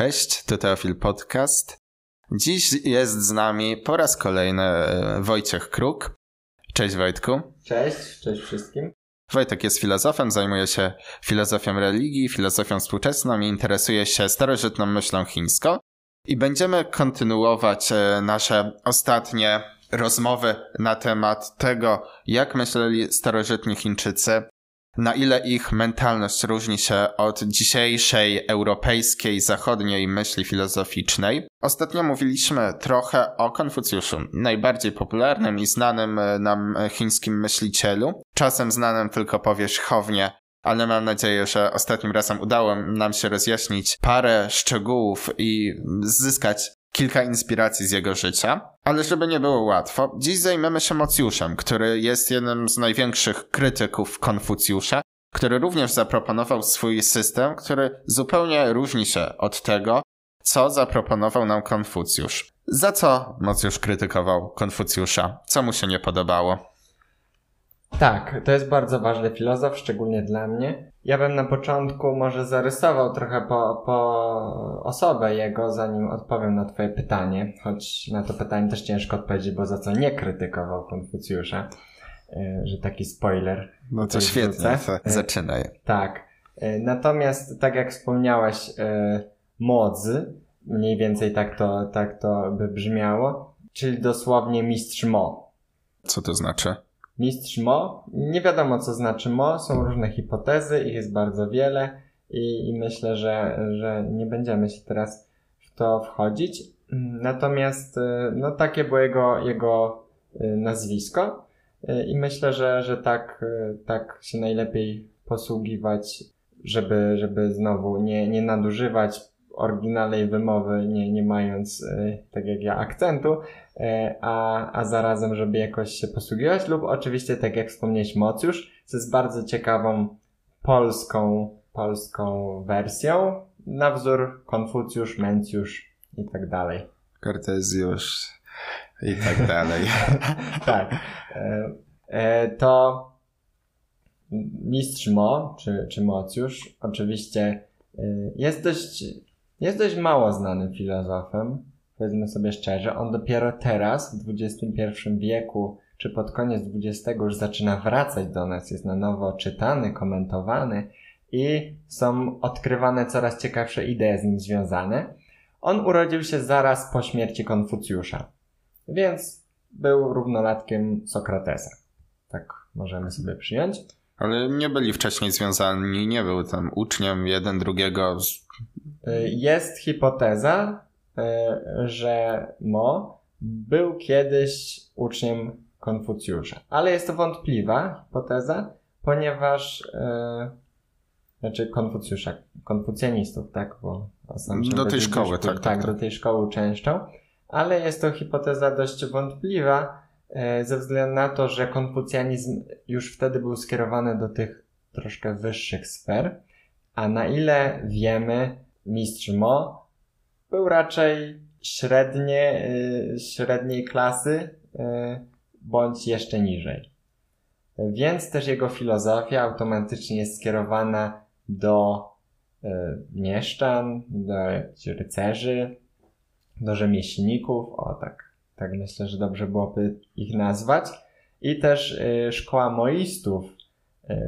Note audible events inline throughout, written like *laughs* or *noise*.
Cześć, to Teofil Podcast. Dziś jest z nami po raz kolejny e, Wojciech Kruk. Cześć Wojtku. Cześć, cześć wszystkim. Wojtek jest filozofem, zajmuje się filozofią religii, filozofią współczesną i interesuje się starożytną myślą chińską. I będziemy kontynuować e, nasze ostatnie rozmowy na temat tego, jak myśleli starożytni Chińczycy, na ile ich mentalność różni się od dzisiejszej europejskiej, zachodniej myśli filozoficznej. Ostatnio mówiliśmy trochę o Konfucjuszu, najbardziej popularnym i znanym e, nam chińskim myślicielu, czasem znanym tylko powierzchownie ale mam nadzieję, że ostatnim razem udało nam się rozjaśnić parę szczegółów i zyskać kilka inspiracji z jego życia. Ale żeby nie było łatwo, dziś zajmiemy się Mocjuszem, który jest jednym z największych krytyków Konfucjusza, który również zaproponował swój system, który zupełnie różni się od tego, co zaproponował nam Konfucjusz. Za co Mocjusz krytykował Konfucjusza? Co mu się nie podobało? Tak, to jest bardzo ważny filozof, szczególnie dla mnie. Ja bym na początku może zarysował trochę po, po osobę jego, zanim odpowiem na Twoje pytanie, choć na to pytanie też ciężko odpowiedzieć, bo za co nie krytykował Konfucjusza, e, że taki spoiler. No to świetnie, e, zaczynaj. Tak. E, natomiast, tak jak wspomniałaś, modzy, mniej więcej tak to, tak to by brzmiało, czyli dosłownie mistrz mo. Co to znaczy? Mistrz Mo. Nie wiadomo, co znaczy Mo. Są różne hipotezy, ich jest bardzo wiele i, i myślę, że, że nie będziemy się teraz w to wchodzić. Natomiast y, no, takie było jego, jego y, nazwisko y, i myślę, że, że tak, tak się najlepiej posługiwać, żeby, żeby znowu nie, nie nadużywać oryginalnej wymowy, nie, nie mając, tak jak ja, akcentu, E, a, a zarazem, żeby jakoś się posługiwać, lub oczywiście, tak jak wspomniałeś, Mocjusz, co jest bardzo ciekawą polską, polską wersją, na wzór Konfucjusz, Mencjusz i tak dalej. Kartezjusz i tak *laughs* dalej. *laughs* tak. E, e, to mistrz Mo, czy, czy Mocjusz, oczywiście jest dość, jest dość mało znanym filozofem powiedzmy sobie szczerze, on dopiero teraz, w XXI wieku, czy pod koniec XX już zaczyna wracać do nas, jest na nowo czytany, komentowany i są odkrywane coraz ciekawsze idee z nim związane. On urodził się zaraz po śmierci Konfucjusza, więc był równolatkiem Sokratesa. Tak możemy sobie przyjąć. Ale nie byli wcześniej związani, nie był tam uczniem jeden drugiego. Jest hipoteza, E, że Mo był kiedyś uczniem Konfucjusza. Ale jest to wątpliwa hipoteza, ponieważ e, znaczy Konfucjusza, konfucjanistów, tak, bo sam do tej szkoły, tak, tak, tak, do tej szkoły częścią, ale jest to hipoteza dość wątpliwa e, ze względu na to, że konfucjanizm już wtedy był skierowany do tych troszkę wyższych sfer, a na ile wiemy, mistrz Mo był raczej średnie, y, średniej klasy, y, bądź jeszcze niżej. Więc też jego filozofia automatycznie jest skierowana do y, mieszczan, do rycerzy, do rzemieślników, o tak, tak myślę, że dobrze byłoby ich nazwać. I też szkoła moistów,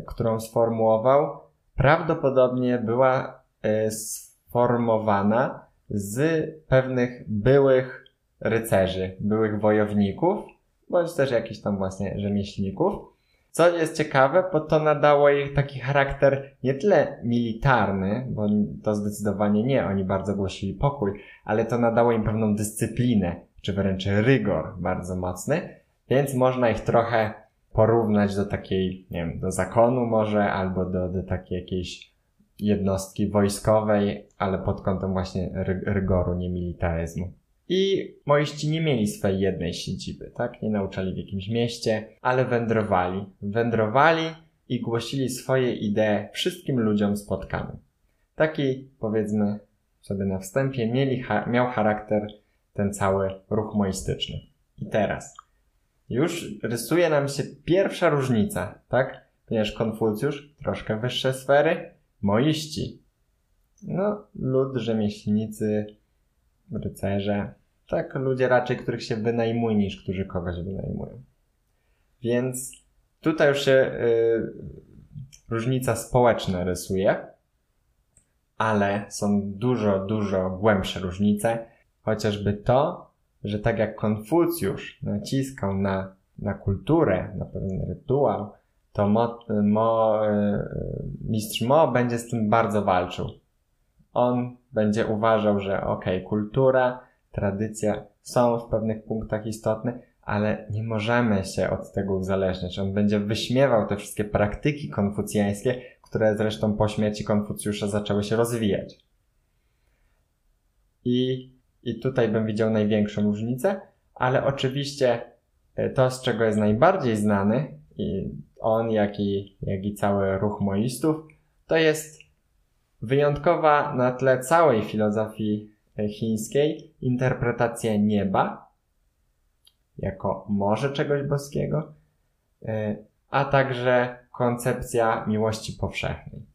którą sformułował, prawdopodobnie była sformowana z pewnych byłych rycerzy, byłych wojowników, bądź też jakichś tam właśnie rzemieślników. Co jest ciekawe, bo to nadało ich taki charakter nie tyle militarny, bo to zdecydowanie nie, oni bardzo głosili pokój, ale to nadało im pewną dyscyplinę, czy wręcz rygor bardzo mocny, więc można ich trochę porównać do takiej, nie wiem, do zakonu może, albo do, do takiej jakiejś jednostki wojskowej, ale pod kątem właśnie rygoru, nie militaryzmu. I moiści nie mieli swojej jednej siedziby, tak? Nie nauczali w jakimś mieście, ale wędrowali. Wędrowali i głosili swoje idee wszystkim ludziom spotkanym. Taki, powiedzmy sobie na wstępie, mieli, miał charakter ten cały ruch moistyczny. I teraz już rysuje nam się pierwsza różnica, tak? Ponieważ Konfucjusz, troszkę wyższe sfery, moiści. no, lud, rzemieślnicy, rycerze, tak ludzie raczej, których się wynajmuje niż którzy kogoś wynajmują. Więc tutaj już się y, różnica społeczna rysuje, ale są dużo, dużo głębsze różnice, chociażby to, że tak jak Konfucjusz naciskał na, na kulturę, na pewien rytuał, to Mo, Mo, y, mistrz Mo będzie z tym bardzo walczył. On będzie uważał, że ok, kultura, tradycja są w pewnych punktach istotne, ale nie możemy się od tego uzależniać. On będzie wyśmiewał te wszystkie praktyki konfucjańskie, które zresztą po śmierci Konfucjusza zaczęły się rozwijać. I, I tutaj bym widział największą różnicę, ale oczywiście e, to, z czego jest najbardziej znany, i on, jak i, jak i cały ruch moistów, to jest wyjątkowa na tle całej filozofii e, chińskiej interpretacja nieba jako może czegoś boskiego, e, a także koncepcja miłości powszechnej.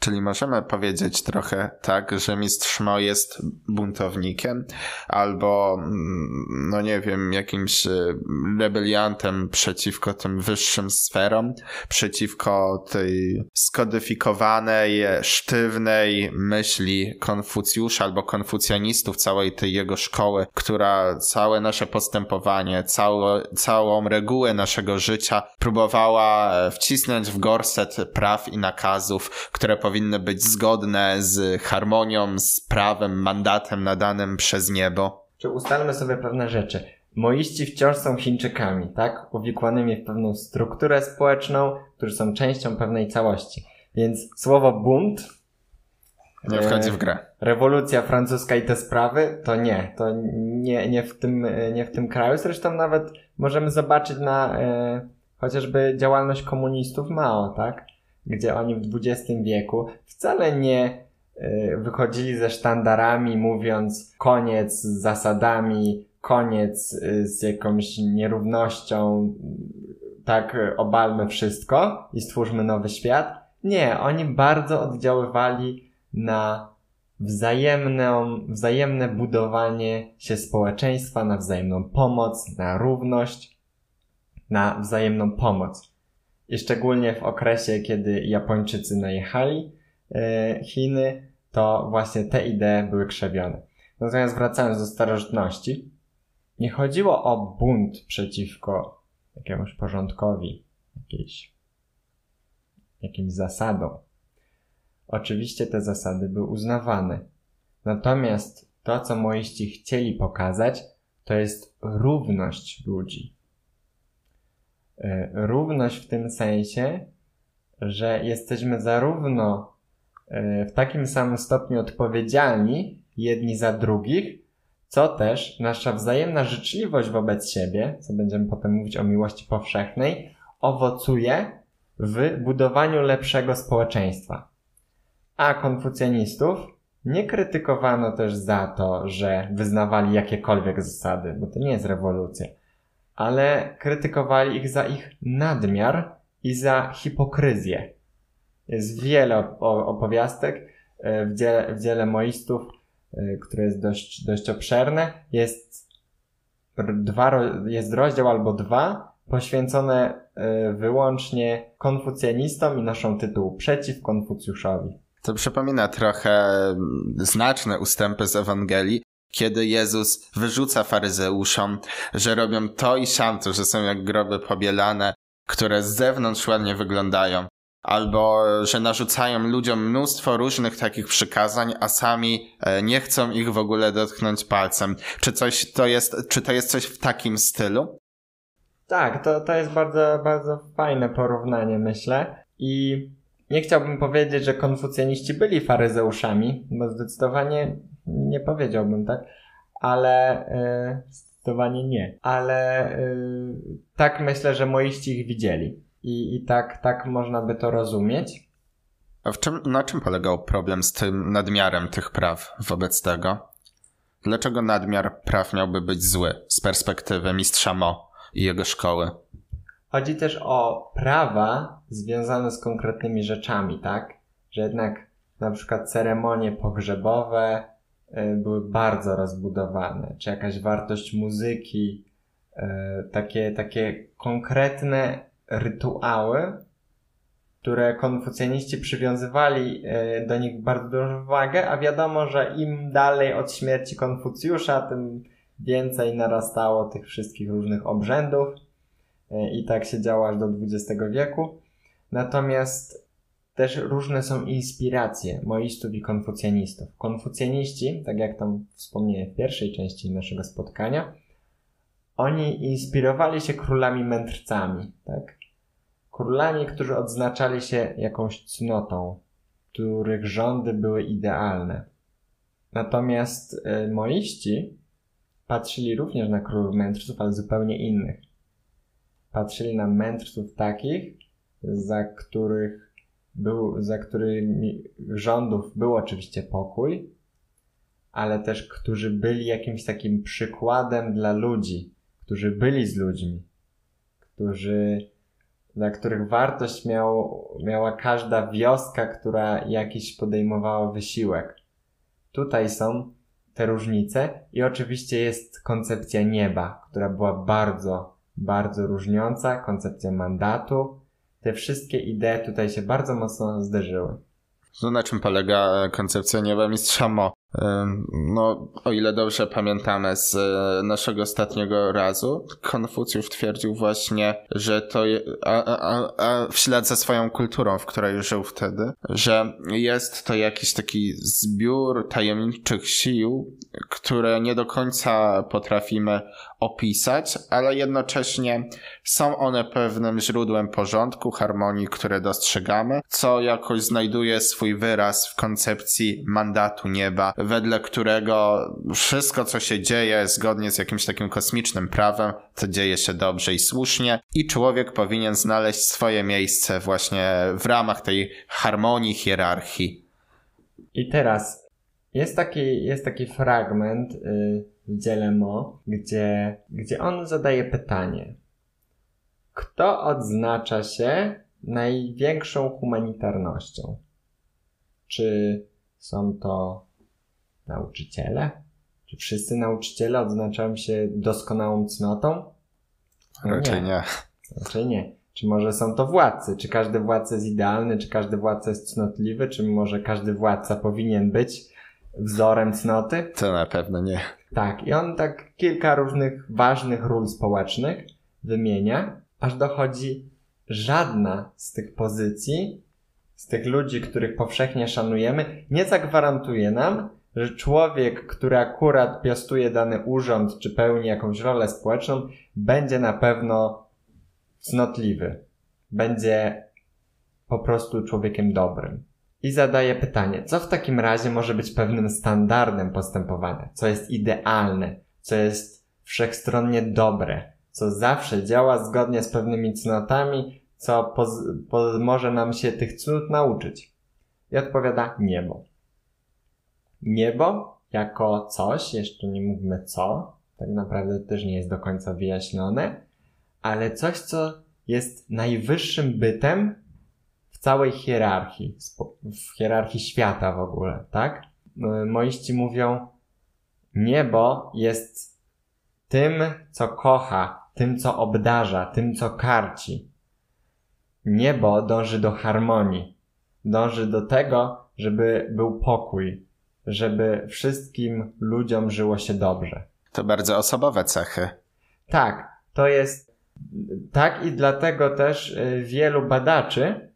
Czyli możemy powiedzieć trochę tak, że mistrz Mo jest buntownikiem albo, mm, no nie wiem, jakimś y, rebeliantem przeciwko tym wyższym sferom, przeciwko tej skodyfikowanej, sztywnej myśli Konfucjusza albo konfucjanistów całej tej jego szkoły, która całe nasze postępowanie, całe, całą regułę naszego życia próbowała e, wcisnąć w gorset praw i nakazów, które powinny być zgodne z harmonią, z prawem, mandatem nadanym przez niebo. Czy ustalmy sobie pewne rzeczy. Moiści wciąż są Chińczykami, tak? Uwikłanymi w pewną strukturę społeczną, którzy są częścią pewnej całości. Więc słowo bunt nie wchodzi w grę. E, rewolucja francuska i te sprawy, to nie, to nie, nie, w, tym, nie w tym kraju. Zresztą nawet możemy zobaczyć na e, chociażby działalność komunistów Mao, tak? Gdzie oni w XX wieku wcale nie e, wychodzili ze sztandarami, mówiąc koniec z zasadami, koniec e, z jakąś nierównością, tak obalmy wszystko i stwórzmy nowy świat. Nie, oni bardzo oddziaływali na wzajemną, wzajemne budowanie się społeczeństwa, na wzajemną pomoc, na równość, na wzajemną pomoc i szczególnie w okresie, kiedy Japończycy najechali e, Chiny, to właśnie te idee były krzewione. Natomiast wracając do starożytności, nie chodziło o bunt przeciwko jakiemuś porządkowi, jakiejś, jakimś zasadom. Oczywiście te zasady były uznawane. Natomiast to, co moiści chcieli pokazać, to jest równość ludzi. E, równość w tym sensie, że jesteśmy zarówno e, w takim samym stopniu odpowiedzialni jedni za drugich, co też nasza wzajemna życzliwość wobec siebie, co będziemy potem mówić o miłości powszechnej, owocuje w budowaniu lepszego społeczeństwa. A konfucjanistów nie krytykowano też za to, że wyznawali jakiekolwiek zasady, bo to nie jest rewolucja ale krytykowali ich za ich nadmiar i za hipokryzję. Jest wiele opowiastek e, w dziele, w dziele moistów, e, które jest dość, dość obszerne. Jest, dwa, jest rozdział albo dwa poświęcone e, wyłącznie konfucjanistom i noszą tytuł Przeciw Konfucjuszowi. To przypomina trochę mm, znaczne ustępy z Ewangelii, kiedy Jezus wyrzuca faryzeuszom, że robią to i siamto, że są jak groby pobielane, które z zewnątrz ładnie wyglądają, albo że narzucają ludziom mnóstwo różnych takich przykazań, a sami e, nie chcą ich w ogóle dotknąć palcem. Czy coś to jest, czy to jest coś w takim stylu? Tak, to, to jest bardzo, bardzo fajne porównanie, myślę. I nie chciałbym powiedzieć, że konfucjaniści byli faryzeuszami, bo zdecydowanie nie powiedziałbym tak, ale yy, zdecydowanie nie. Ale yy, tak myślę, że moiści ich widzieli. I, i tak, tak można by to rozumieć. A w czym, na czym polegał problem z tym nadmiarem tych praw wobec tego? Dlaczego nadmiar praw miałby być zły z perspektywy mistrza Mo i jego szkoły? Chodzi też o prawa związane z konkretnymi rzeczami, tak? Że jednak na przykład ceremonie pogrzebowe były bardzo rozbudowane, czy jakaś wartość muzyki, y, takie, takie konkretne rytuały, które konfucjaniści przywiązywali y, do nich bardzo dużą wagę, a wiadomo, że im dalej od śmierci Konfucjusza, tym więcej narastało tych wszystkich różnych obrzędów i tak się działo aż do XX wieku. Natomiast też różne są inspiracje moistów i konfucjanistów. Konfucjaniści, tak jak tam wspomniałem w pierwszej części naszego spotkania, oni inspirowali się królami mędrcami, tak? Królami, którzy odznaczali się jakąś cnotą, których rządy były idealne. Natomiast y, moiści patrzyli również na królów mędrców, ale zupełnie innych. Patrzyli na mędrców takich, za których był, za którymi rządów był oczywiście pokój, ale też którzy byli jakimś takim przykładem dla ludzi, którzy byli z ludźmi, którzy, dla których wartość miał, miała każda wioska, która jakiś podejmowała wysiłek. Tutaj są te różnice i oczywiście jest koncepcja nieba, która była bardzo, bardzo różniąca, koncepcja mandatu, te wszystkie idee tutaj się bardzo mocno zderzyły. To na czym polega koncepcja nieba mistrza Mo? No, o ile dobrze pamiętamy z e, naszego ostatniego razu, Konfucjusz twierdził właśnie, że to, je, a, a, a w ślad za swoją kulturą, w której żył wtedy, że jest to jakiś taki zbiór tajemniczych sił, które nie do końca potrafimy opisać, ale jednocześnie są one pewnym źródłem porządku, harmonii, które dostrzegamy, co jakoś znajduje swój wyraz w koncepcji mandatu nieba, wedle którego wszystko, co się dzieje zgodnie z jakimś takim kosmicznym prawem, to dzieje się dobrze i słusznie i człowiek powinien znaleźć swoje miejsce właśnie w ramach tej harmonii, hierarchii. I teraz jest taki, jest taki fragment yy, w dziele Mo, gdzie, gdzie on zadaje pytanie. Kto odznacza się największą humanitarnością? Czy są to nauczyciele? Czy wszyscy nauczyciele odznaczają się doskonałą cnotą? No Raczej nie. nie. Raczej nie. Czy może są to władcy? Czy każdy władca jest idealny? Czy każdy władca jest cnotliwy? Czy może każdy władca powinien być wzorem cnoty? To na pewno nie. Tak, i on tak kilka różnych ważnych ról społecznych wymienia, aż dochodzi żadna z tych pozycji, z tych ludzi, których powszechnie szanujemy, nie zagwarantuje nam, że człowiek, który akurat piastuje dany urząd, czy pełni jakąś rolę społeczną, będzie na pewno cnotliwy. Będzie po prostu człowiekiem dobrym. I zadaje pytanie, co w takim razie może być pewnym standardem postępowania? Co jest idealne? Co jest wszechstronnie dobre? Co zawsze działa zgodnie z pewnymi cnotami? Co może nam się tych cnót nauczyć? I odpowiada niebo. Niebo jako coś, jeszcze nie mówimy co, tak naprawdę też nie jest do końca wyjaśnione, ale coś, co jest najwyższym bytem całej hierarchii, w hierarchii świata w ogóle, tak? Moiści mówią, niebo jest tym, co kocha, tym, co obdarza, tym, co karci. Niebo dąży do harmonii, dąży do tego, żeby był pokój, żeby wszystkim ludziom żyło się dobrze. To bardzo osobowe cechy. Tak, to jest tak i dlatego też y, wielu badaczy,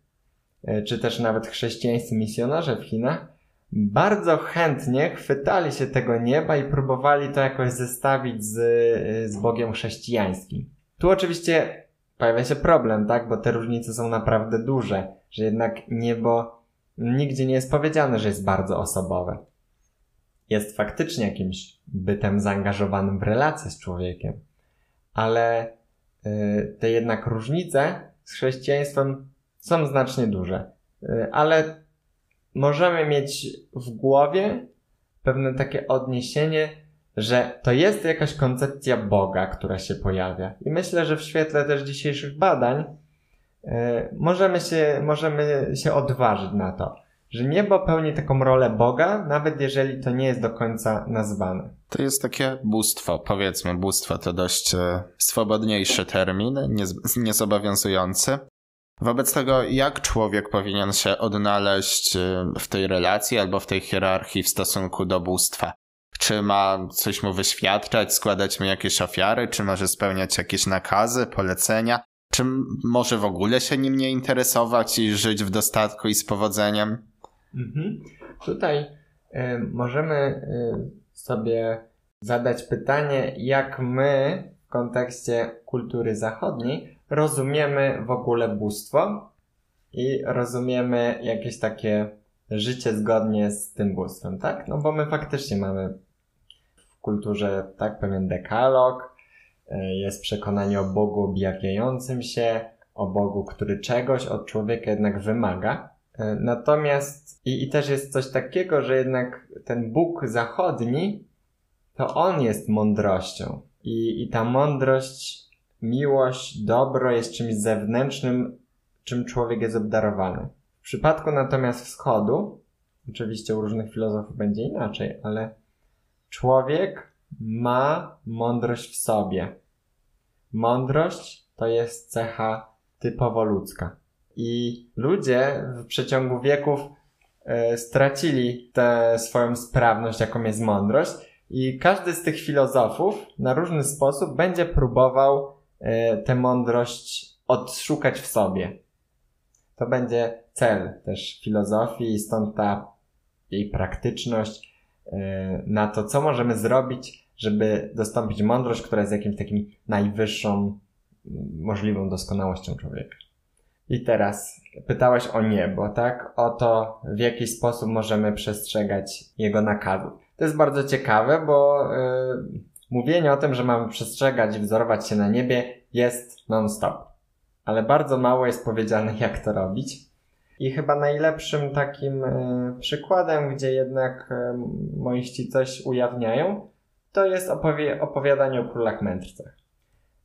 czy też nawet chrześcijańscy misjonarze w Chinach, bardzo chętnie chwytali się tego nieba i próbowali to jakoś zestawić z, y, z Bogiem chrześcijańskim. Tu oczywiście pojawia się problem, tak? Bo te różnice są naprawdę duże, że jednak niebo nigdzie nie jest powiedziane, że jest bardzo osobowe jest faktycznie jakimś bytem zaangażowanym w relacje z człowiekiem, ale y, te jednak różnice z chrześcijaństwem są znacznie duże. Y, ale możemy mieć w głowie pewne takie odniesienie, że to jest jakaś koncepcja Boga, która się pojawia. I myślę, że w świetle też dzisiejszych badań y, możemy się, możemy się odważyć na to, że niebo pełni taką rolę Boga, nawet jeżeli to nie jest do końca nazwane. To jest takie bóstwo, powiedzmy, bóstwo to dość e, swobodniejszy termin, niezobowiązujący. Wobec tego, jak człowiek powinien się odnaleźć e, w tej relacji albo w tej hierarchii w stosunku do bóstwa? Czy ma coś mu wyświadczać, składać mu jakieś ofiary, czy może spełniać jakieś nakazy, polecenia? Czy może w ogóle się nim nie interesować i żyć w dostatku i z powodzeniem? Mhm. Tutaj y, możemy y, sobie zadać pytanie, jak my w kontekście kultury zachodniej rozumiemy w ogóle bóstwo i rozumiemy jakieś takie życie zgodnie z tym bóstwem, tak? No bo my faktycznie mamy w kulturze tak pewien dekalog, y, jest przekonanie o Bogu objawiającym się, o Bogu, który czegoś od człowieka jednak wymaga. E, natomiast i, i też jest coś takiego, że jednak ten Bóg zachodni, to on jest mądrością. I, i ta mądrość, miłość, dobro jest czymś zewnętrznym, czym człowiek jest obdarowany. W przypadku natomiast wschodu, oczywiście u różnych filozofów będzie inaczej, ale człowiek ma mądrość w sobie. Mądrość to jest cecha typowo ludzka. I ludzie w przeciągu wieków e, stracili tę swoją sprawność, jaką jest mądrość, i każdy z tych filozofów na różny sposób będzie próbował tę mądrość odszukać w sobie. To będzie cel też filozofii stąd ta jej praktyczność e, na to, co możemy zrobić, żeby dostąpić mądrość, która jest jakimś takim najwyższą możliwą doskonałością człowieka. I teraz pytałeś o niebo, tak? O to, w jaki sposób możemy przestrzegać jego nakazów. To jest bardzo ciekawe, bo yy, mówienie o tym, że mamy przestrzegać i wzorować się na niebie jest non-stop. Ale bardzo mało jest powiedziane, *laughs* jak to robić. I chyba najlepszym takim y, przykładem, gdzie jednak y, moiści coś ujawniają, to jest opowie- opowiadanie o królach mędrcach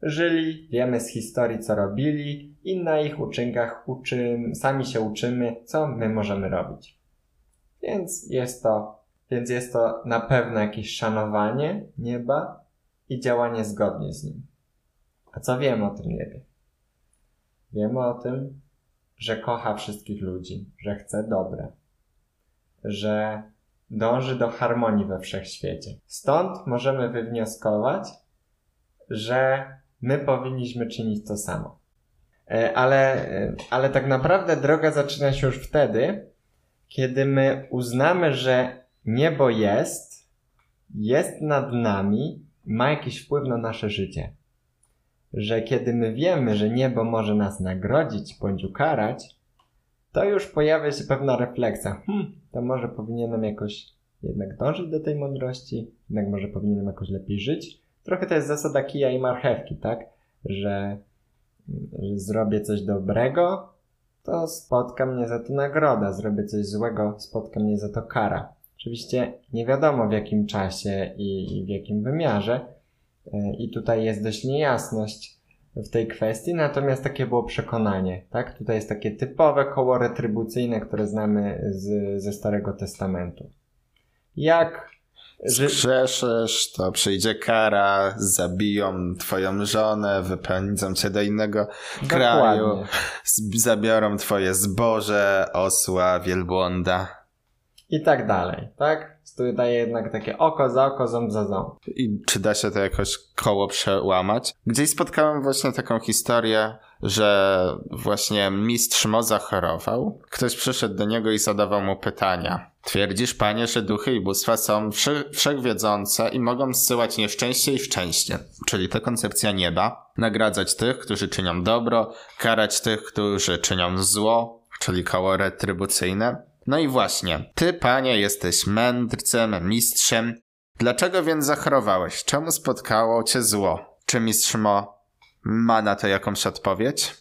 żyli, wiemy z historii, co robili i na ich uczynkach uczym, sami się uczymy, co my możemy robić. Więc jest to, więc jest to na pewno jakieś szanowanie nieba i działanie zgodnie z nim. A co wiemy o tym niebie? Wiemy o tym, że kocha wszystkich ludzi, że chce dobre, że dąży do harmonii we wszechświecie. Stąd możemy wywnioskować, że my powinniśmy czynić to samo. E, ale, e, ale tak naprawdę droga zaczyna się już wtedy, kiedy my uznamy, że niebo jest, jest nad nami, ma jakiś wpływ na nasze życie. Że kiedy my wiemy, że niebo może nas nagrodzić bądź ukarać, to już pojawia się pewna refleksja. Hmm, to może powinienem jakoś jednak dążyć do tej mądrości, jednak może powinienem jakoś lepiej żyć, trochę to jest zasada kija i marchewki, tak? Że, że zrobię coś dobrego, to spotka mnie za to nagroda. Zrobię coś złego, spotka mnie za to kara. Oczywiście nie wiadomo w jakim czasie i, w jakim wymiarze. E, I tutaj jest dość niejasność w tej kwestii, natomiast takie było przekonanie, tak? Tutaj jest takie typowe koło retrybucyjne, które znamy z, ze Starego Testamentu. Jak Zgrzeszysz, to przyjdzie kara, zabiją twoją żonę, wypędzą cię do innego Dokładnie. kraju, zabiorą twoje zboże, osła, wielbłąda. I tak dalej, tak? Tu daje jednak takie oko za oko, ząb za ząb. I czy da się to jakoś koło przełamać? Gdzieś spotkałem właśnie taką historię, że właśnie mistrz Mo zachorował. Ktoś przyszedł do niego i zadawał mu pytania. Twierdzisz, panie, że duchy i bóstwa są wszechwiedzące i mogą zsyłać nieszczęście i szczęście, czyli to koncepcja nieba. Nagradzać tych, którzy czynią dobro, karać tych, którzy czynią zło, czyli koło retrybucyjne. No i właśnie, ty, panie, jesteś mędrcem, mistrzem. Dlaczego więc zachorowałeś? Czemu spotkało cię zło? Czy mistrz Mo ma na to jakąś odpowiedź?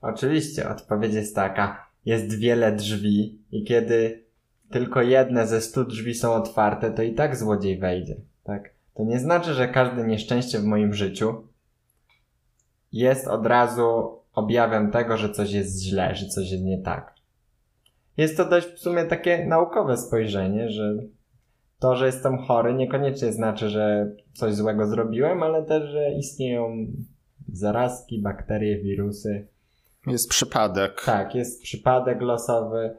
Oczywiście, odpowiedź jest taka. Jest wiele drzwi i kiedy tylko jedne ze stu drzwi są otwarte, to i tak złodziej wejdzie, tak? To nie znaczy, że każde nieszczęście w moim życiu jest od razu objawem tego, że coś jest źle, że coś jest nie tak. Jest to dość w sumie takie naukowe spojrzenie, że to, że jestem chory, niekoniecznie znaczy, że coś złego zrobiłem, ale też, że istnieją zarazki, bakterie, wirusy. Jest przypadek. Tak, jest przypadek losowy.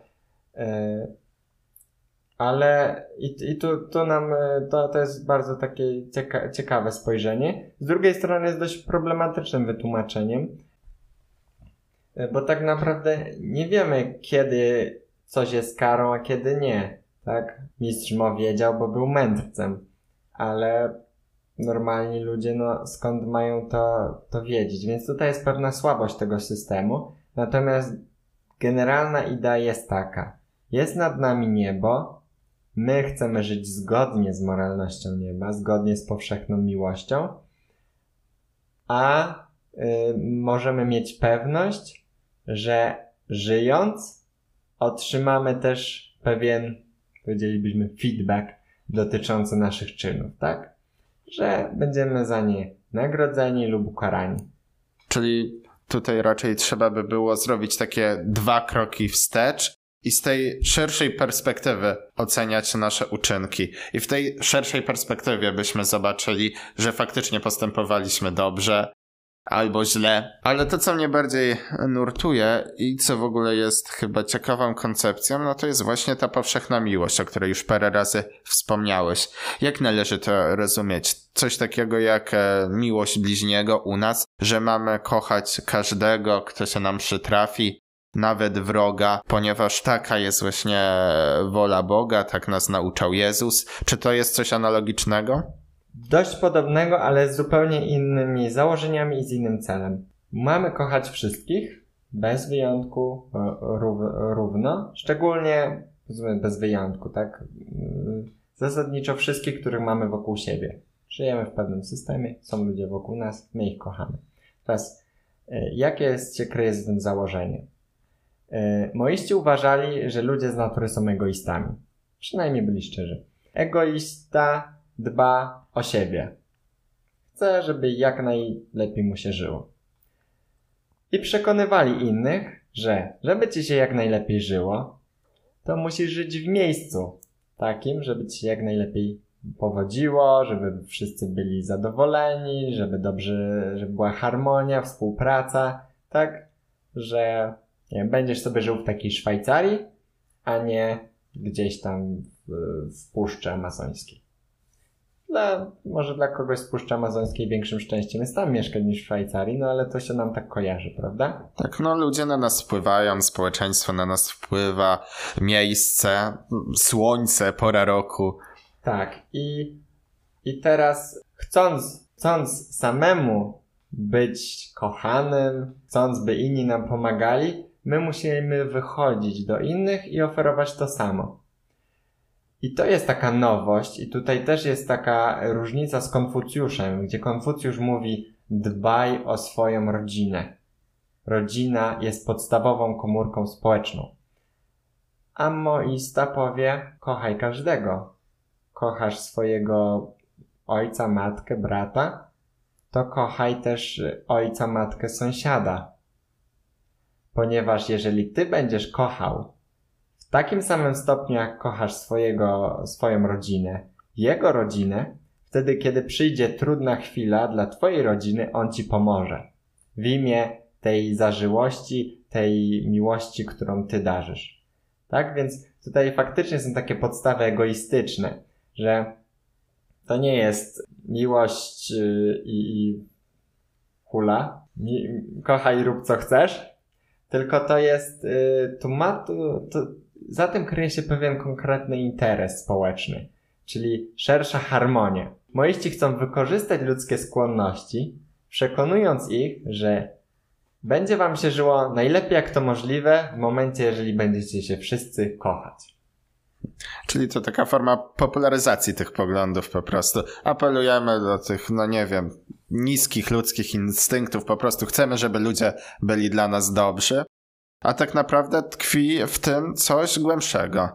E, ale i, i tu, tu nam e, to, to jest bardzo takie cieka ciekawe spojrzenie. Z drugiej strony jest dość problematycznym wytłumaczeniem, e, bo tak naprawdę nie wiemy, kiedy coś jest karą, a kiedy nie. Tak? Mistrz Mo wiedział, bo był mędrcem, ale normalni ludzie, no skąd mają to, to wiedzieć? Więc tutaj jest pewna słabość tego systemu. Natomiast generalna idea jest taka. Jest nad nami niebo, my chcemy żyć zgodnie z moralnością nieba, zgodnie z powszechną miłością, a y, możemy mieć pewność, że żyjąc otrzymamy też pewien, powiedzielibyśmy, feedback dotyczący naszych czynów, tak? Że będziemy za nie nagrodzeni lub ukarani. Czyli tutaj raczej trzeba by było zrobić takie dwa kroki wstecz i z tej szerszej perspektywy oceniać nasze uczynki. I w tej szerszej perspektywie byśmy zobaczyli, że faktycznie postępowaliśmy dobrze, albo źle. Ale to, co mnie bardziej nurtuje i co w ogóle jest chyba ciekawą koncepcją, no to jest właśnie ta powszechna miłość, o której już parę razy wspomniałeś. Jak należy to rozumieć? Coś takiego jak e, miłość bliźniego u nas, że mamy kochać każdego, kto się nam przytrafi, nawet wroga, ponieważ taka jest właśnie wola Boga, tak nas nauczał Jezus. Czy to jest coś analogicznego? Dość podobnego, ale z zupełnie innymi założeniami i z innym celem. Mamy kochać wszystkich, bez wyjątku, równo, szczególnie bez wyjątku, tak? Zasadniczo wszystkich, których mamy wokół siebie. Żyjemy w pewnym systemie, są ludzie wokół nas, my ich kochamy. Teraz, e, jakie się kryje z tym założenie? E, moiści uważali, że ludzie z natury są egoistami. Przynajmniej byli szczerzy. Egoista dba o siebie. Chce, żeby jak najlepiej mu się żyło. I przekonywali innych, że żeby ci się jak najlepiej żyło, to musisz żyć w miejscu takim, żeby ci się jak najlepiej powodziło, żeby wszyscy byli zadowoleni, żeby dobrze, żeby była harmonia, współpraca, tak, że będziesz sobie żył w takiej Szwajcarii, a nie gdzieś tam w, w Puszczy Amazońskiej. Dla, może dla kogoś z Puszczy Amazońskiej większym szczęściem jest tam mieszkać niż w Szwajcarii, no ale to się nam tak kojarzy, prawda? Tak, no ludzie na nas wpływają, społeczeństwo na nas wpływa, miejsce, słońce, pora roku. Tak, i, i teraz chcąc, chcąc samemu być kochanym, chcąc by inni nam pomagali, my musimy wychodzić do innych i oferować to samo. I to jest taka nowość, i tutaj też jest taka różnica z Konfucjuszem, gdzie Konfucjusz mówi: dbaj o swoją rodzinę. Rodzina jest podstawową komórką społeczną. A Moista powie: kochaj każdego. Kochasz swojego ojca, matkę, brata, to kochaj też ojca, matkę, sąsiada. Ponieważ jeżeli ty będziesz kochał takim samym stopniu, jak kochasz swojego, swoją rodzinę, jego rodzinę, wtedy kiedy przyjdzie trudna chwila dla twojej rodziny, on ci pomoże. W imię tej zażyłości, tej miłości, którą ty darzysz. Tak? Więc tutaj faktycznie są takie podstawy egoistyczne, że to nie jest miłość y, i, i hula. Kochaj, rób co chcesz. Tylko to jest, y, tu ma, tu, to, za tym kryje się pewien konkretny interes społeczny, czyli szersza harmonia. Moiści chcą wykorzystać ludzkie skłonności, przekonując ich, że będzie wam się żyło najlepiej jak to możliwe w momencie, jeżeli będziecie się wszyscy kochać. Czyli to taka forma popularyzacji tych poglądów po prostu. Apelujemy do tych, no nie wiem, niskich ludzkich instynktów, po prostu chcemy, żeby ludzie byli dla nas dobrzy, a tak naprawdę tkwi w tym coś głębszego.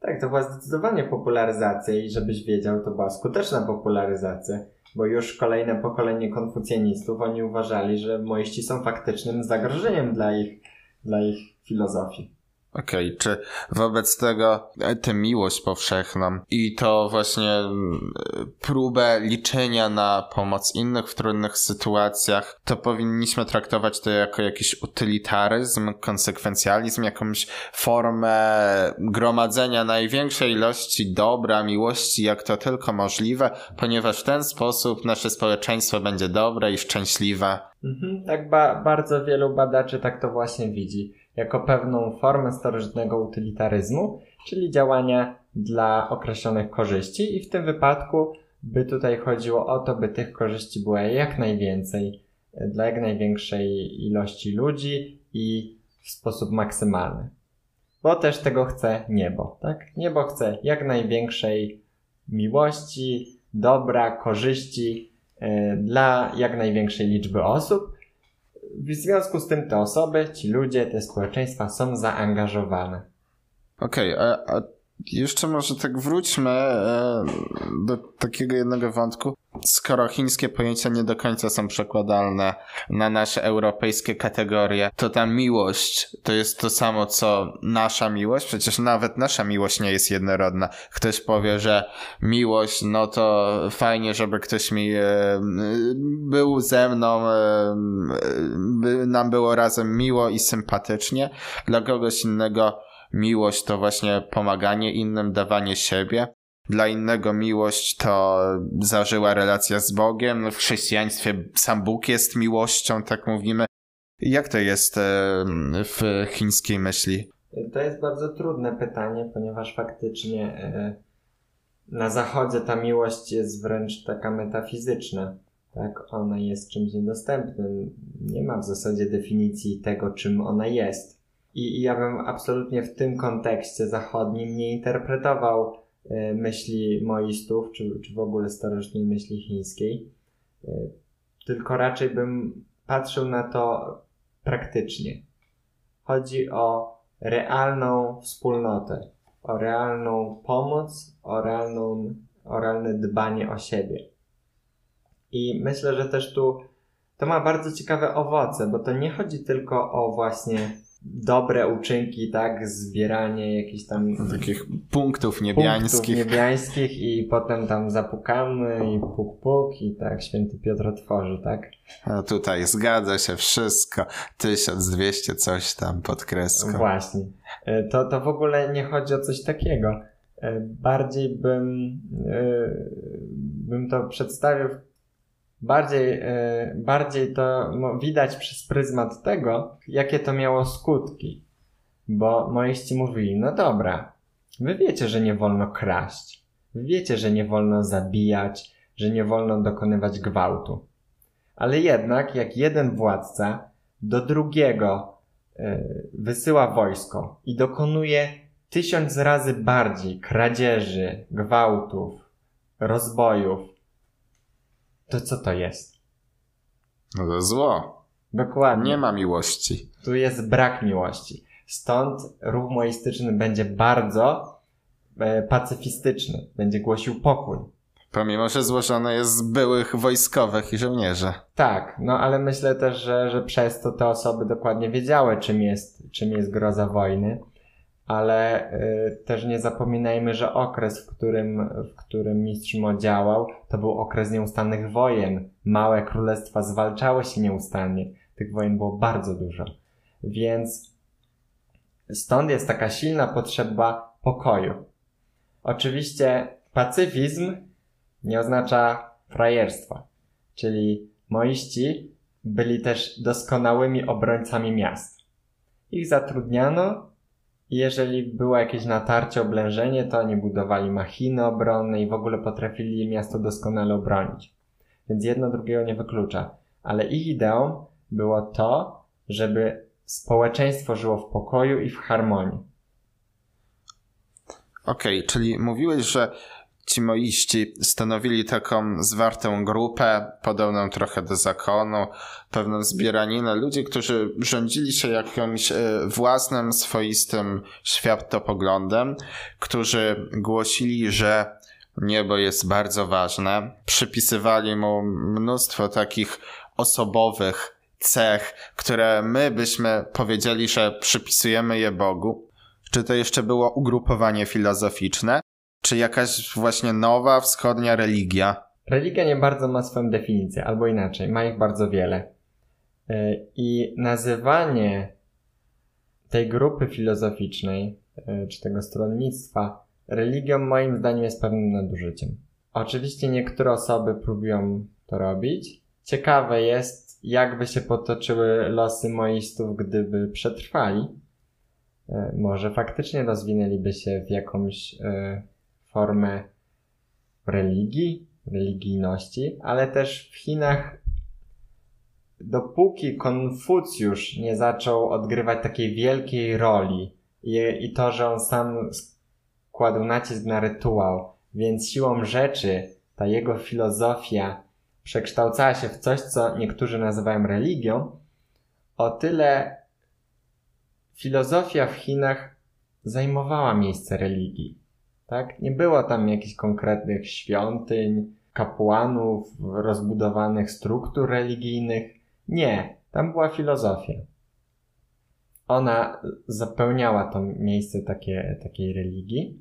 Tak, to była zdecydowanie popularyzacja i żebyś wiedział, to była skuteczna popularyzacja, bo już kolejne pokolenie konfucjanistów, oni uważali, że moiści są faktycznym zagrożeniem dla ich, dla ich filozofii. Okej, okay, czy wobec tego e, tę miłość powszechną i to właśnie mm, próbę liczenia na pomoc innych w trudnych sytuacjach, to powinniśmy traktować to jako jakiś utylitaryzm, konsekwencjalizm, jakąś formę gromadzenia największej ilości dobra, miłości, jak to tylko możliwe, ponieważ w ten sposób nasze społeczeństwo będzie dobre i szczęśliwe. Mhm, tak ba bardzo wielu badaczy tak to właśnie widzi jako pewną formę starożytnego utylitaryzmu, czyli działania dla określonych korzyści i w tym wypadku by tutaj chodziło o to, by tych korzyści było jak najwięcej dla jak największej ilości ludzi i w sposób maksymalny. Bo też tego chce niebo, tak? Niebo chce jak największej miłości, dobra, korzyści yy, dla jak największej liczby osób, w związku z tym te osoby, ci ludzie, te społeczeństwa są zaangażowane. Okej, okay, a, a jeszcze może tak wróćmy e, do takiego jednego wątku. Skoro chińskie pojęcia nie do końca są przekładalne na nasze europejskie kategorie, to ta miłość to jest to samo co nasza miłość. Przecież nawet nasza miłość nie jest jednorodna. Ktoś powie, że miłość, no to fajnie, żeby ktoś mi e, był ze mną, e, by nam było razem miło i sympatycznie. Dla kogoś innego miłość to właśnie pomaganie innym, dawanie siebie. Dla innego miłość to zażyła relacja z Bogiem. W chrześcijaństwie sam Bóg jest miłością, tak mówimy. Jak to jest w chińskiej myśli? To jest bardzo trudne pytanie, ponieważ faktycznie e, na zachodzie ta miłość jest wręcz taka metafizyczna. Tak, ona jest czymś niedostępnym. Nie ma w zasadzie definicji tego, czym ona jest. I, I, ja bym absolutnie w tym kontekście zachodnim nie interpretował myśli moistów, czy, czy w ogóle starożytnej myśli chińskiej, y, tylko raczej bym patrzył na to praktycznie. Chodzi o realną wspólnotę, o realną pomoc, o, realną, o realne dbanie o siebie. I myślę, że też tu to ma bardzo ciekawe owoce, bo to nie chodzi tylko o właśnie dobre uczynki, tak, zbieranie jakichś tam takich punktów niebiańskich. Punktów niebiańskich i potem tam zapukamy i puk puk i tak święty Piotr otworzy, tak? A tutaj zgadza się wszystko. 1200 coś tam pod kreską. Właśnie. E, to, to w ogóle nie chodzi o coś takiego. E, bardziej bym, e, bym to przedstawił bardziej, e, bardziej to widać przez pryzmat tego, jakie to miało skutki. Bo moiści mówili, no dobra, wy wiecie, że nie wolno kraść, wy wiecie, że nie wolno zabijać, że nie wolno dokonywać gwałtu. Ale jednak, jak jeden władca do drugiego e, wysyła wojsko i dokonuje tysiąc razy bardziej kradzieży, gwałtów, rozbojów, to co to jest? No to zło. Dokładnie. Nie ma miłości. Tu jest brak miłości. Stąd ruch moistyczny będzie bardzo e, pacyfistyczny. Będzie głosił pokój. Pomimo, że złożony jest z byłych wojskowych i żołnierzy. Tak, no ale myślę też, że, że przez to te osoby dokładnie wiedziały, czym jest, czym jest groza wojny ale y, też nie zapominajmy, że okres, w którym, w którym mistrz Mo działał, to był okres nieustannych wojen. Małe królestwa zwalczały się nieustannie. Tych wojen było bardzo dużo. Więc stąd jest taka silna potrzeba pokoju. Oczywiście pacyfizm nie oznacza frajerstwa, czyli moiści byli też doskonałymi obrońcami miast. Ich zatrudniano jeżeli było jakieś natarcie, oblężenie, to oni budowali machiny obronne i w ogóle potrafili miasto doskonale obronić. Więc jedno drugiego nie wyklucza. Ale ich ideą było to, żeby społeczeństwo żyło w pokoju i w harmonii. Okej, okay, czyli mówiłeś, że ci moiści stanowili taką zwartą grupę, podobną trochę do zakonu, pewną zbieraninę ludzi, którzy rządzili się jakimś e, własnym, swoistym światopoglądem, którzy głosili, że niebo jest bardzo ważne, przypisywali mu mnóstwo takich osobowych cech, które my byśmy powiedzieli, że przypisujemy je Bogu. Czy to jeszcze było ugrupowanie filozoficzne? Czy jakaś właśnie nowa wschodnia religia? Religia nie bardzo ma swoją definicję, albo inaczej, ma ich bardzo wiele. E, I nazywanie tej grupy filozoficznej, e, czy tego stronnictwa, religią moim zdaniem jest pewnym nadużyciem. Oczywiście niektóre osoby próbują to robić. Ciekawe jest, jakby się potoczyły losy moistów, gdyby przetrwali. E, może faktycznie rozwinęliby się w jakąś formę religii, religijności, ale też w Chinach dopóki Konfucjusz nie zaczął odgrywać takiej wielkiej roli i, i to, że on sam kładł nacisk na rytuał, więc siłą rzeczy ta jego filozofia przekształcała się w coś, co niektórzy nazywają religią, o tyle filozofia w Chinach zajmowała miejsce religii. Tak? Nie było tam jakichś konkretnych świątyń, kapłanów, rozbudowanych struktur religijnych. Nie, tam była filozofia. Ona zapełniała to miejsce takie, takiej religii.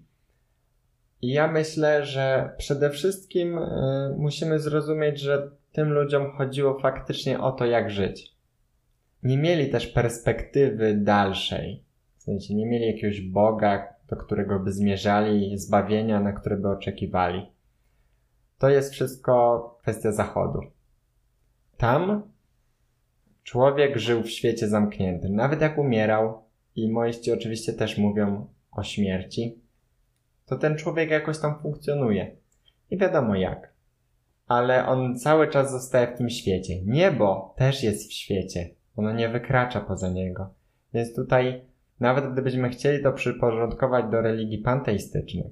I ja myślę, że przede wszystkim y, musimy zrozumieć, że tym ludziom chodziło faktycznie o to, jak żyć. Nie mieli też perspektywy dalszej. W sensie nie mieli jakiegoś Boga, do którego by zmierzali, zbawienia, na które by oczekiwali. To jest wszystko kwestia Zachodu. Tam człowiek żył w świecie zamkniętym. Nawet jak umierał, i moiści oczywiście też mówią o śmierci, to ten człowiek jakoś tam funkcjonuje. Nie wiadomo jak. Ale on cały czas zostaje w tym świecie. Niebo też jest w świecie. Ono nie wykracza poza niego. Więc tutaj, nawet gdybyśmy chcieli to przyporządkować do religii panteistycznych,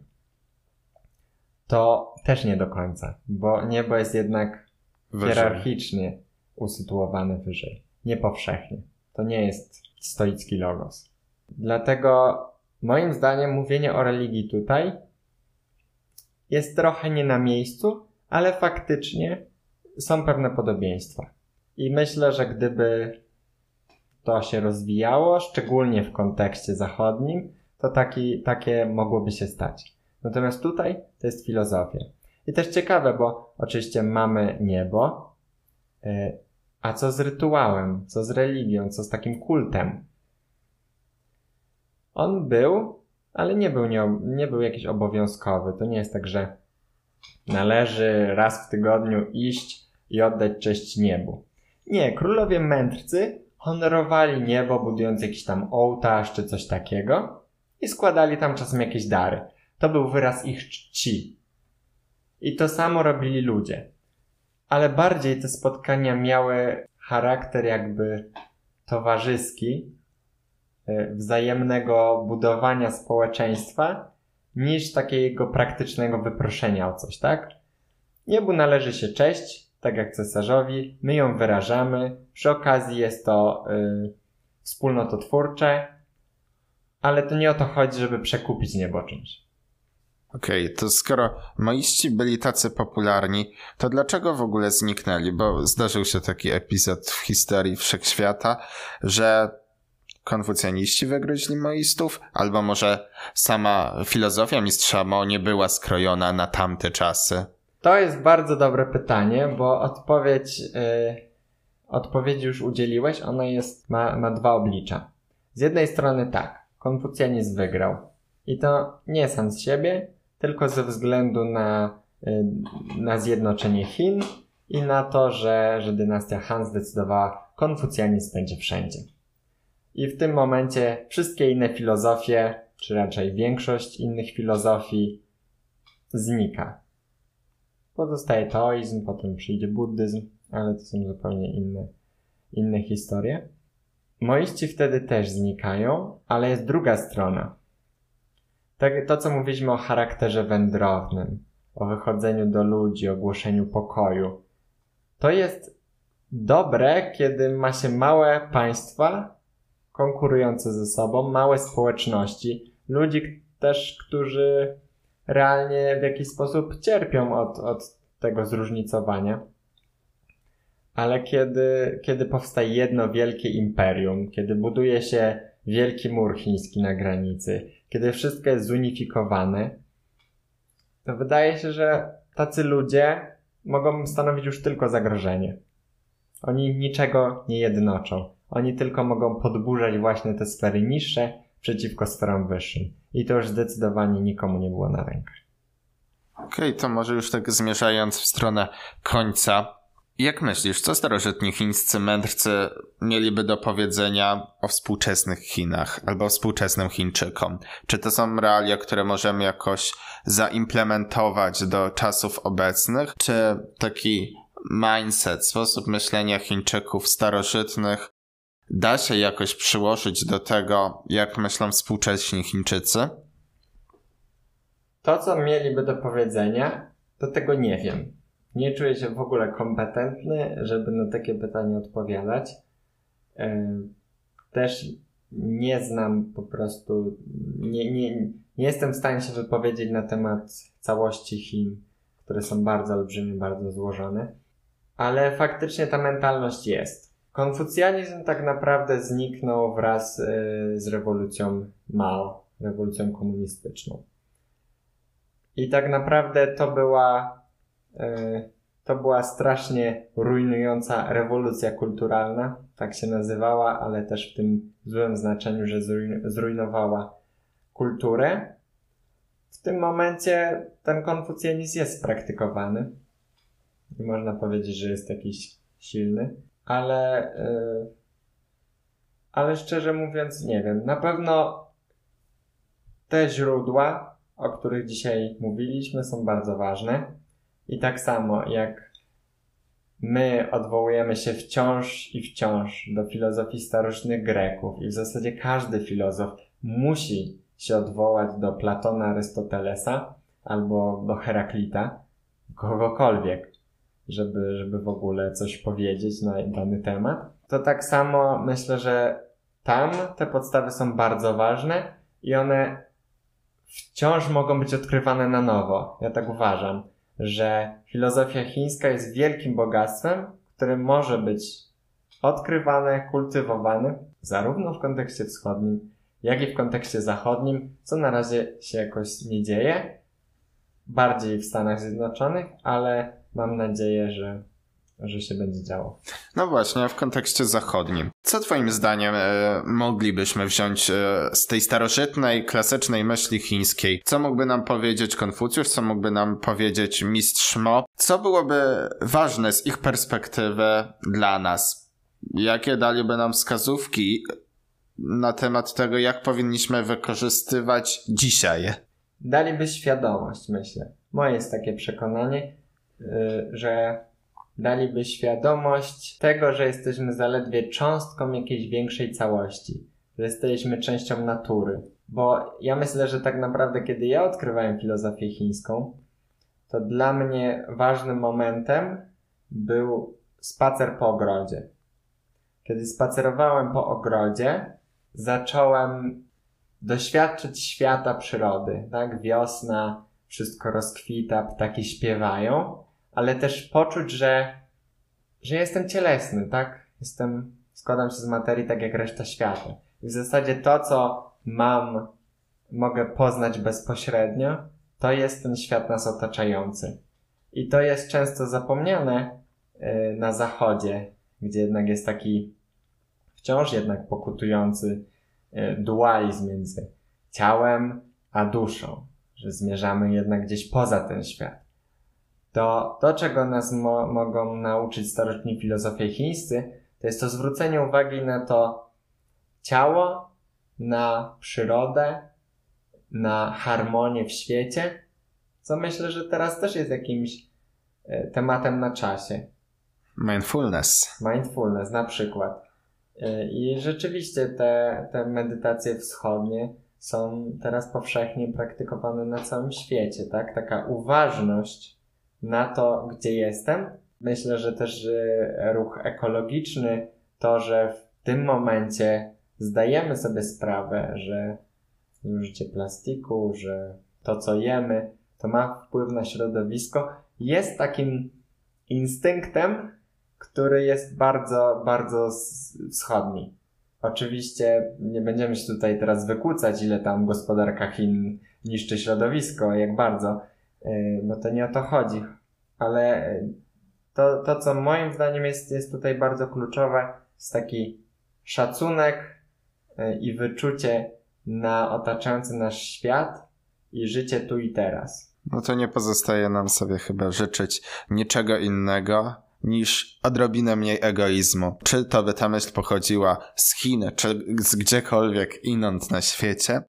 to też nie do końca, bo niebo jest jednak wyżej. hierarchicznie usytuowane wyżej, nie powszechnie. To nie jest stoicki logos. Dlatego moim zdaniem mówienie o religii tutaj jest trochę nie na miejscu, ale faktycznie są pewne podobieństwa. I myślę, że gdyby to się rozwijało, szczególnie w kontekście zachodnim, to taki, takie mogłoby się stać. Natomiast tutaj to jest filozofia. I też ciekawe, bo oczywiście mamy niebo, e, a co z rytuałem, co z religią, co z takim kultem? On był, ale nie był, nie, nie był jakiś obowiązkowy. To nie jest tak, że należy raz w tygodniu iść i oddać cześć niebu. Nie, królowie mędrcy honorowali niebo, budując jakiś tam ołtarz czy coś takiego i składali tam czasem jakieś dary. To był wyraz ich czci. I to samo robili ludzie. Ale bardziej te spotkania miały charakter jakby towarzyski, e, wzajemnego budowania społeczeństwa, niż takiego praktycznego wyproszenia o coś, tak? Niebu należy się cześć, tak jak cesarzowi, my ją wyrażamy, przy okazji jest to yy, wspólnototwórcze, ale to nie o to chodzi, żeby przekupić niebo czymś. Okej, okay, to skoro moiści byli tacy popularni, to dlaczego w ogóle zniknęli? Bo zdarzył się taki epizod w historii wszechświata, że konfucjaniści wygryźli moistów, albo może sama filozofia mistrza Mo nie była skrojona na tamte czasy? To jest bardzo dobre pytanie, bo odpowiedź, yy, odpowiedzi już udzieliłeś, ona jest, ma, ma dwa oblicza. Z jednej strony tak, konfucjanizm wygrał. I to nie sam z siebie, tylko ze względu na, y, na zjednoczenie Chin i na to, że, że dynastia Han zdecydowała, konfucjanizm będzie wszędzie. I w tym momencie wszystkie inne filozofie, czy raczej większość innych filozofii znika. Pozostaje taoizm, potem przyjdzie buddyzm, ale to są zupełnie inne, inne historie. Moiści wtedy też znikają, ale jest druga strona tak, to, co mówiliśmy o charakterze wędrownym, o wychodzeniu do ludzi, o głoszeniu pokoju, to jest dobre, kiedy ma się małe państwa konkurujące ze sobą, małe społeczności, ludzi też, którzy realnie w jakiś sposób cierpią od, od tego zróżnicowania. Ale kiedy, kiedy powstaje jedno wielkie imperium, kiedy buduje się wielki mur chiński na granicy, kiedy wszystko jest zunifikowane, to wydaje się, że tacy ludzie mogą stanowić już tylko zagrożenie. Oni niczego nie jednoczą. Oni tylko mogą podburzać właśnie te sfery niższe przeciwko sferom wyższym. I to już zdecydowanie nikomu nie było na rękę. Okej, okay, to może już tak zmierzając w stronę końca. Jak myślisz, co starożytni chińscy mędrcy mieliby do powiedzenia o współczesnych Chinach albo współczesnym Chińczykom? Czy to są realia, które możemy jakoś zaimplementować do czasów obecnych? Czy taki mindset, sposób myślenia Chińczyków starożytnych da się jakoś przyłożyć do tego, jak myślą współcześni Chińczycy? To, co mieliby do powiedzenia, to tego nie wiem. Nie czuję się w ogóle kompetentny, żeby na takie pytanie odpowiadać. Też nie znam po prostu, nie, nie, nie jestem w stanie się wypowiedzieć na temat całości Chin, które są bardzo olbrzymie, bardzo złożone, ale faktycznie ta mentalność jest. Konfucjanizm tak naprawdę zniknął wraz y, z rewolucją Mao, rewolucją komunistyczną. I tak naprawdę to była, y, to była strasznie rujnująca rewolucja kulturalna, tak się nazywała, ale też w tym złym znaczeniu, że zrujnowała kulturę. W tym momencie ten konfucjanizm jest praktykowany i można powiedzieć, że jest jakiś silny ale, yy, ale szczerze mówiąc, nie wiem. Na pewno te źródła, o których dzisiaj mówiliśmy, są bardzo ważne. I tak samo jak my odwołujemy się wciąż i wciąż do filozofii starożytnych Greków, i w zasadzie każdy filozof musi się odwołać do Platona, Arystotelesa albo do Heraklita, kogokolwiek żeby, żeby w ogóle coś powiedzieć na dany temat. To tak samo myślę, że tam te podstawy są bardzo ważne i one wciąż mogą być odkrywane na nowo. Ja tak uważam, że filozofia chińska jest wielkim bogactwem, które może być odkrywane, kultywowane, zarówno w kontekście wschodnim, jak i w kontekście zachodnim, co na razie się jakoś nie dzieje. Bardziej w Stanach Zjednoczonych, ale mam nadzieję, że, że się będzie działo. No właśnie, w kontekście zachodnim. Co Twoim zdaniem e, moglibyśmy wziąć e, z tej starożytnej, klasycznej myśli chińskiej? Co mógłby nam powiedzieć Konfucjusz? Co mógłby nam powiedzieć mistrz Mo? Co byłoby ważne z ich perspektywy dla nas? Jakie daliby nam wskazówki na temat tego, jak powinniśmy wykorzystywać dzisiaj? Daliby świadomość, myślę. Moje jest takie przekonanie, że daliby świadomość tego, że jesteśmy zaledwie cząstką jakiejś większej całości, że jesteśmy częścią natury. Bo ja myślę, że tak naprawdę, kiedy ja odkrywałem filozofię chińską, to dla mnie ważnym momentem był spacer po ogrodzie. Kiedy spacerowałem po ogrodzie, zacząłem doświadczyć świata przyrody, tak? Wiosna, wszystko rozkwita, ptaki śpiewają, ale też poczuć, że, że jestem cielesny, tak? Jestem, składam się z materii tak jak reszta świata. I w zasadzie to, co mam, mogę poznać bezpośrednio, to jest ten świat nas otaczający. I to jest często zapomniane yy, na zachodzie, gdzie jednak jest taki wciąż jednak pokutujący yy, dualizm między ciałem a duszą, że zmierzamy jednak gdzieś poza ten świat to to, czego nas mo mogą nauczyć starożytni filozofie chińscy, to jest to zwrócenie uwagi na to ciało, na przyrodę, na harmonię w świecie, co myślę, że teraz też jest jakimś e, tematem na czasie. Mindfulness. Mindfulness na przykład. E, I rzeczywiście te, te medytacje wschodnie są teraz powszechnie praktykowane na całym świecie, tak? Taka uważność na to, gdzie jestem. Myślę, że też ruch ekologiczny, to, że w tym momencie zdajemy sobie sprawę, że zużycie plastiku, że to, co jemy, to ma wpływ na środowisko, jest takim instynktem, który jest bardzo, bardzo wschodni. Oczywiście nie będziemy się tutaj teraz wykłócać, ile tam gospodarka Chin niszczy środowisko, jak bardzo, y, bo to nie o to chodzi. Ale y, to, to co moim zdaniem jest, jest tutaj bardzo kluczowe, jest taki szacunek y, i wyczucie na otaczający nasz świat i życie tu i teraz. No to nie pozostaje nam sobie chyba życzyć niczego innego niż odrobinę mniej egoizmu. Czy to by ta myśl pochodziła z Chin, czy z gdziekolwiek inąd na świecie?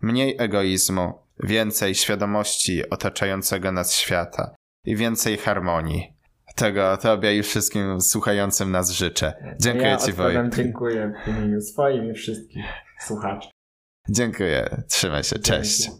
Mniej egoizmu, więcej świadomości otaczającego nas świata i więcej harmonii. Tego Tobie i wszystkim słuchającym nas życzę. Dziękuję ja Ci, Wojtek. Dziękuję w imieniu swoim i wszystkich słuchaczy. Dziękuję. Trzymaj się. Cześć.